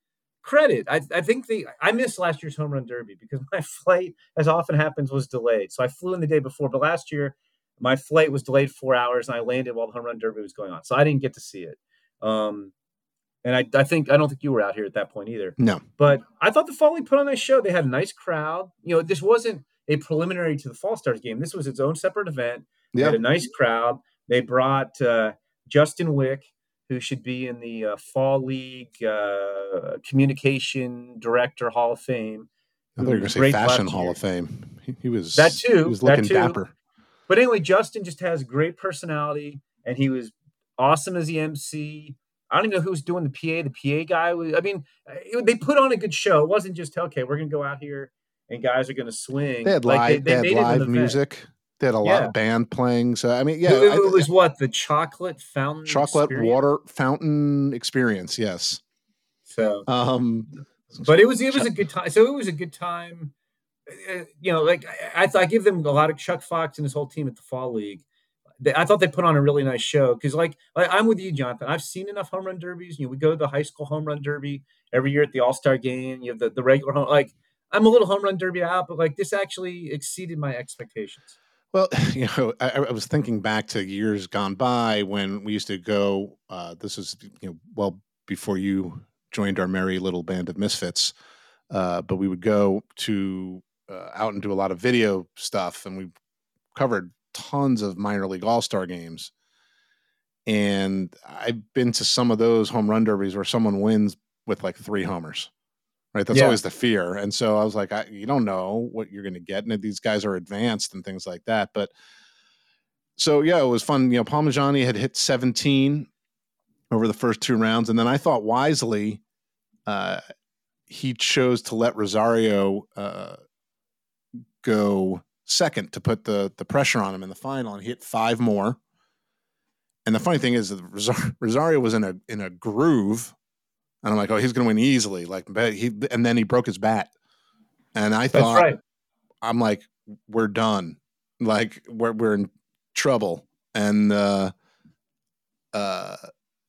credit. I, I think they I missed last year's home run derby because [laughs] my flight, as often happens, was delayed. So I flew in the day before, but last year my flight was delayed four hours, and I landed while the home run derby was going on, so I didn't get to see it. Um, and I, I think I don't think you were out here at that point either. No. But I thought the Fall League put on a nice show. They had a nice crowd. You know, this wasn't a preliminary to the Fall Stars game. This was its own separate event. They Yeah. had a nice crowd. They brought uh, Justin Wick, who should be in the uh, Fall League uh, Communication Director Hall of Fame. I thought you were going to say Fashion Hall year. of Fame. He, he was That too, He was looking too. dapper. But anyway, Justin just has great personality, and he was awesome as the MC. I don't even know who was doing the PA. The PA guy was. I mean, it, they put on a good show. It wasn't just okay. We're gonna go out here and guys are gonna swing. They had Like, live, they, had made it an live event. music. They had a lot Yeah. of band playing. So I mean, yeah, it, it was what the chocolate fountain, chocolate experience? water fountain experience. Yes. So, Um, but it was it was a good time. So it was a good time. Uh, you know, like I, I, I give them a lot of Chuck Fox and his whole team at the Fall League. They, I thought they put on a really nice show because, like, I, I'm with you, Jonathan. I've seen enough home run derbies. You know, we go to the high school home run derby every year at the All Star game. You have the, the regular home. Like, I'm a little home run derby out, but like this actually exceeded my expectations. Well, [laughs] you know, I, I was thinking back to years gone by when we used to go. Uh, this is you know well before you joined our merry little band of misfits, uh, but we would go to uh, out and do a lot of video stuff, and we covered tons of minor league all star games. And I've been to some of those home run derbies where someone wins with like three homers. Right, that's Yeah. always the fear, and so I was like, I, "You don't know what you're going to get," and these guys are advanced and things like that. But so yeah, it was fun. You know, Parmigiani had hit 17 over the first two rounds, and then I thought wisely, uh, he chose to let Rosario uh, go second to put the the pressure on him in the final, and he hit five more. And the funny thing is [laughs] that Rosario was in a in a groove, and I'm like, oh, he's going to win easily. Like, but he and then he broke his bat, and I That's thought, right. I'm like, we're done. Like we're we're in trouble. And uh uh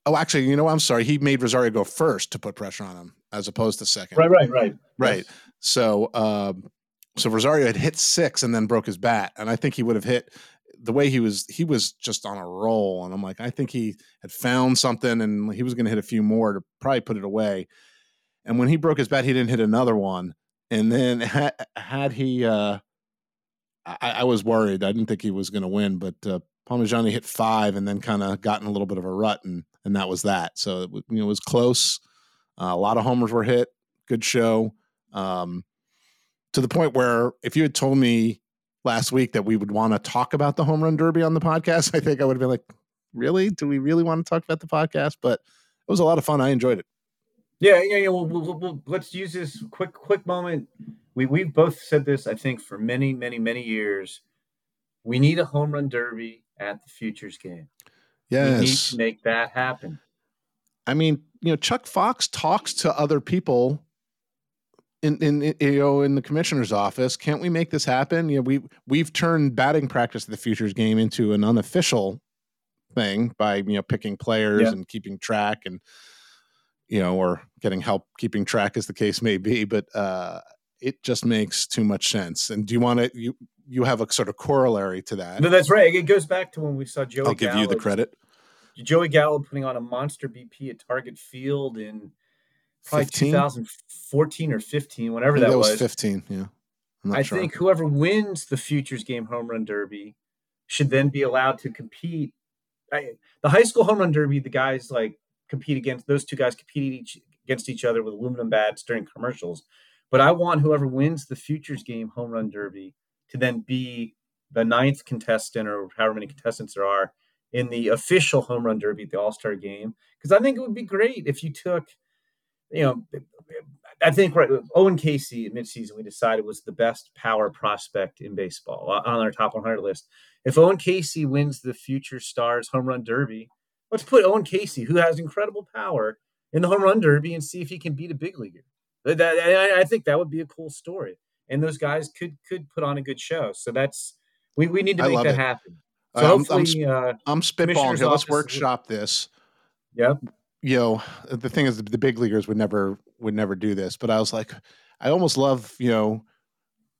oh actually, you know what? I'm sorry. He made Rosario go first to put pressure on him as opposed to second. Right, right, right, Right. So um so Rosario had hit six and then broke his bat. And I think he would have hit the way he was he was just on a roll. And I'm like, I think he had found something and he was gonna hit a few more to probably put it away. And when he broke his bat, he didn't hit another one. And then [laughs] ha- had he uh I, I was worried. I didn't think he was going to win, but uh, Parmigiani hit five and then kind of got in a little bit of a rut, and and that was that. So it, you know, it was close. Uh, a lot of homers were hit. Good show. Um, to the point where if you had told me last week that we would want to talk about the home run derby on the podcast, [laughs] I think I would have been like, "Really? Do we really want to talk about the podcast?" But it was a lot of fun. I enjoyed it. Yeah, yeah, yeah. Well, we'll, we'll, let's use this quick, quick moment. We we've both said this, I think, for many, many, many years. We need a home run derby at the futures game. Yes, we need to make that happen. I mean, you know, Chuck Fox talks to other people in, in, in you know in the commissioner's office. Can't we make this happen? You know, we we've turned batting practice at the futures game into an unofficial thing by you know picking players Yeah. and keeping track and you know or getting help keeping track as the case may be. But uh, it just makes too much sense. And do you want to you you have a sort of corollary to that? No, that's right. It goes back to when we saw Joey. I'll give you the credit. Joey Gallo putting on a monster BP at Target Field in probably 15? 2014 or 15, whenever that, that was was. fifteen. Yeah. I sure. think whoever wins the Futures Game Home Run Derby should then be allowed to compete. I, the high school home run derby, the guys like compete against those two guys compete each, against each other with aluminum bats during commercials. But I want whoever wins the futures game home run derby to then be the ninth contestant or however many contestants there are in the official home run derby, the All Star game. Because I think it would be great if you took, you know, I think right, Owen Caissie at midseason we decided was the best power prospect in baseball on our top 100 list. If Owen Caissie wins the Future Stars Home Run Derby, let's put Owen Caissie, who has incredible power, in the Home Run Derby and see if he can beat a big leaguer. That, I think that would be a cool story, and those guys could could put on a good show. So that's we, we need to make that it. happen. So I'm, hopefully, I'm, uh, I'm spitballing here. Let's workshop this. Yep. You know, the thing is, the big leaguers would never would never do this, but I was like, I almost love you know,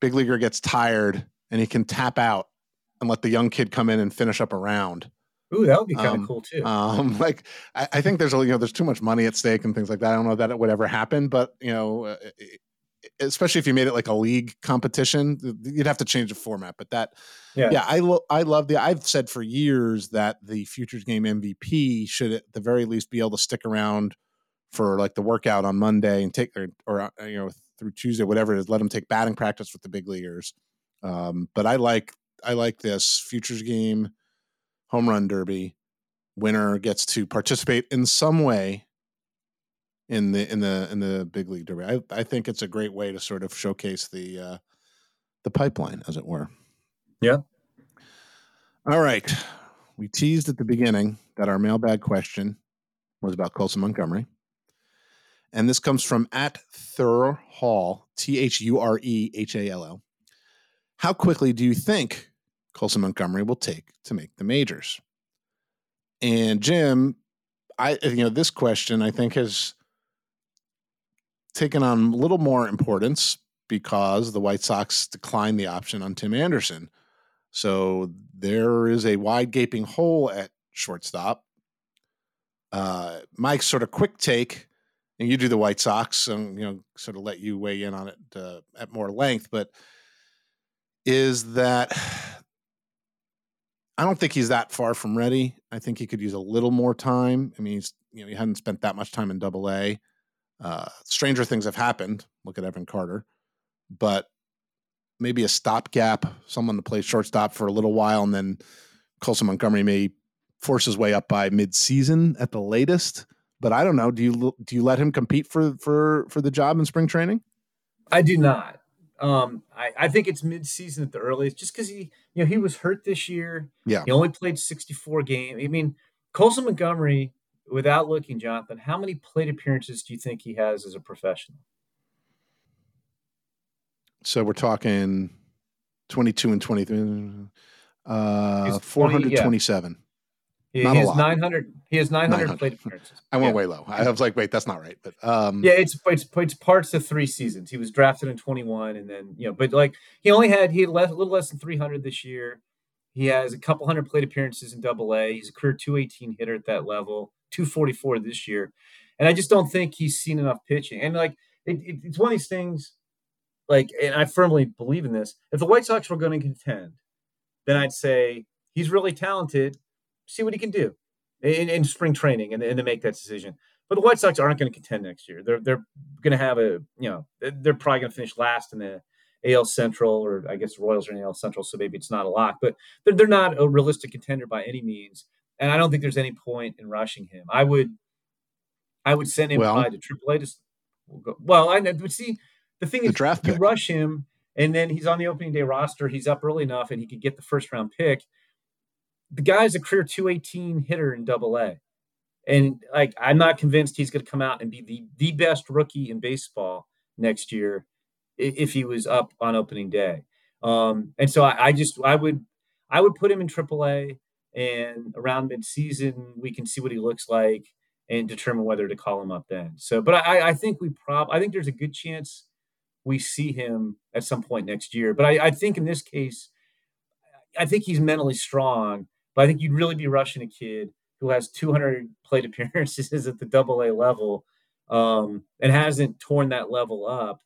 big leaguer gets tired and he can tap out and let the young kid come in and finish up a round. Ooh, that would be kind of um, cool too. Um, [laughs] like I, I, think there's a you know there's too much money at stake and things like that. I don't know that it would ever happen, but you know, uh, especially if you made it like a league competition, you'd have to change the format. But that, yeah, yeah I lo- I love the. I've said for years that the futures game MVP should at the very least be able to stick around for like the workout on Monday and take or, or uh, you know through Tuesday, whatever it is. Let them take batting practice with the big leaguers. Um, but I like I like this futures game home run derby winner gets to participate in some way in the in the in the big league derby. I, I think it's a great way to sort of showcase the uh, the pipeline, as it were. Yeah. All right. We teased at the beginning that our mailbag question was about Colson Montgomery. And this comes from at Thur Hall, T H U R E H A L L. How quickly do you think Colson Montgomery will take to make the majors? And Jim, I you know this question I think has taken on a little more importance because the White Sox declined the option on Tim Anderson. So there is a wide gaping hole at shortstop. Uh, Mike's sort of quick take, and you do the White Sox, and you know, sort of let you weigh in on it uh, at more length. But is that I don't think he's that far from ready. I think he could use a little more time. I mean, he's you know he hadn't spent that much time in Double A. Uh, stranger things have happened. Look at Evan Carter, but maybe a stopgap, someone to play shortstop for a little while, and then Colson Montgomery may force his way up by mid-season at the latest. But I don't know. Do you do you let him compete for for for the job in spring training? I do not. Um, I, I think it's mid-season at the earliest, just because he, you know, he was hurt this year. Yeah, he only played 64 games. I mean, Colson Montgomery, without looking, Jonathan, how many plate appearances do you think he has as a professional? So we're talking 22 and 23, uh, 427. He, he has 900. He has 900, 900. plate appearances. I went yeah. way low. I was like, wait, that's not right. But um, yeah, it's, it's it's parts of three seasons. He was drafted in 21, and then you know, but like he only had he had less, a little less than 300 this year. He has a couple hundred plate appearances in Double A. He's a career 218 hitter at that level. 244 this year, and I just don't think he's seen enough pitching. And like it, it, it's one of these things. Like, and I firmly believe in this. If the White Sox were going to contend, then I'd say he's really talented see what he can do in, in spring training and, and to make that decision. But the White Sox aren't going to contend next year. They're they're going to have a you know they're probably going to finish last in the AL Central, or I guess Royals are in AL Central, so maybe it's not a lock. But they're they're not a realistic contender by any means, and I don't think there's any point in rushing him. I would I would send him well, to AAA. To, well, I would see the thing the is draft you pick. rush him, and then he's on the opening day roster. He's up early enough, and he could get the first round pick the guy's a career 218 hitter in double A. And like I'm not convinced he's going to come out and be the the best rookie in baseball next year if he was up on opening day. Um, and so I, I just I would I would put him in AAA and around midseason we can see what he looks like and determine whether to call him up then. So, but I, I think we prob I think there's a good chance we see him at some point next year. But I, I think in this case, I think he's mentally strong but I think you'd really be rushing a kid who has 200 plate [laughs] appearances at the double A level um, and hasn't torn that level up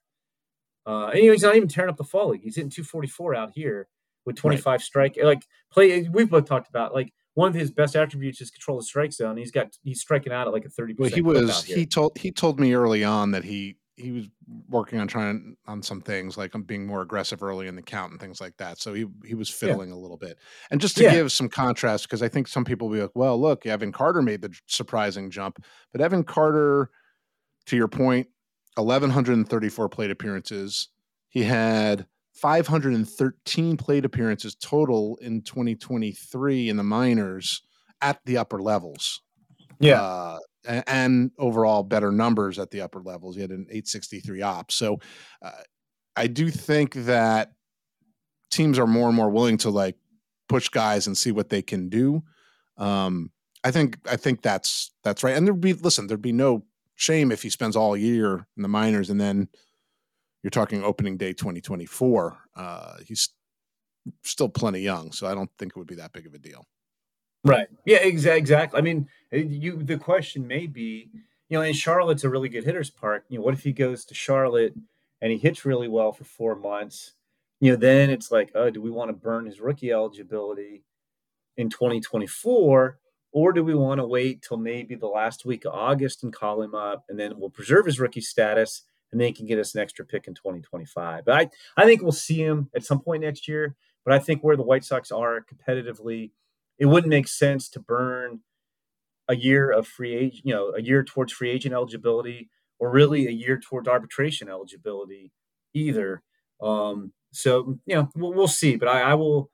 Uh, he's not even tearing up the fall league. He's hitting 244 out here with 25 right. strike. Like play, we've both talked about like one of his best attributes is control the strike zone. He's got he's striking out at like a 30. Well, he was he told he told me early on that he he was working on trying on some things like I'm being more aggressive early in the count and things like that. So he he was fiddling yeah. a little bit. And just to yeah. give some contrast, because I think some people will be like, well, look, Evan Carter made the surprising jump, but Evan Carter, to your point, 1134 plate appearances. He had 513 plate appearances total in 2023 in the minors at the upper levels. Yeah. Uh, and overall better numbers at the upper levels. He had an 863 OPS. So uh, I do think that teams are more and more willing to like push guys and see what they can do. Um, I think I think that's that's right. And there'd be listen, there'd be no shame if he spends all year in the minors and then you're talking opening day 2024. Uh, he's still plenty young, so I don't think it would be that big of a deal. Right. Yeah. Exactly. Exactly. I mean, you. The question may be, you know, and Charlotte's a really good hitters park. You know, what if he goes to Charlotte and he hits really well for four months? You know, then it's like, oh, do we want to burn his rookie eligibility in 2024? Or do we want to wait till maybe the last week of August and call him up and then we'll preserve his rookie status and then he can get us an extra pick in 2025? But I, I think we'll see him at some point next year. But I think where the White Sox are competitively, it wouldn't make sense to burn a year of free agent, you know, a year towards free agent eligibility, or really a year towards arbitration eligibility either. Um, so you know, we'll, we'll see. But I, I, will.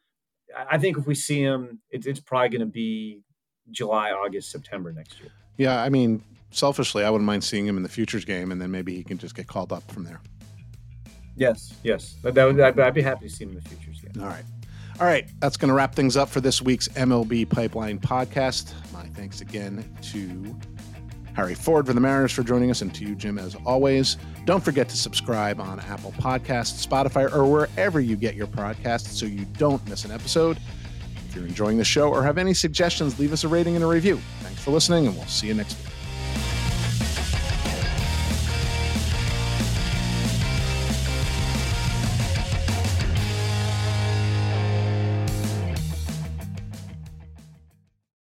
I think if we see him, it, it's probably going to be July, August, September next year. Yeah, I mean, selfishly, I wouldn't mind seeing him in the futures game, and then maybe he can just get called up from there. Yes, yes, that, that would, I'd, I'd be happy to see him in the futures game. All right. All right, that's going to wrap things up for this week's MLB Pipeline podcast. My thanks again to Harry Ford for the Mariners for joining us, and to you, Jim, as always. Don't forget to subscribe on Apple Podcasts, Spotify, or wherever you get your podcasts so you don't miss an episode. If you're enjoying the show or have any suggestions, leave us a rating and a review. Thanks for listening, and we'll see you next week.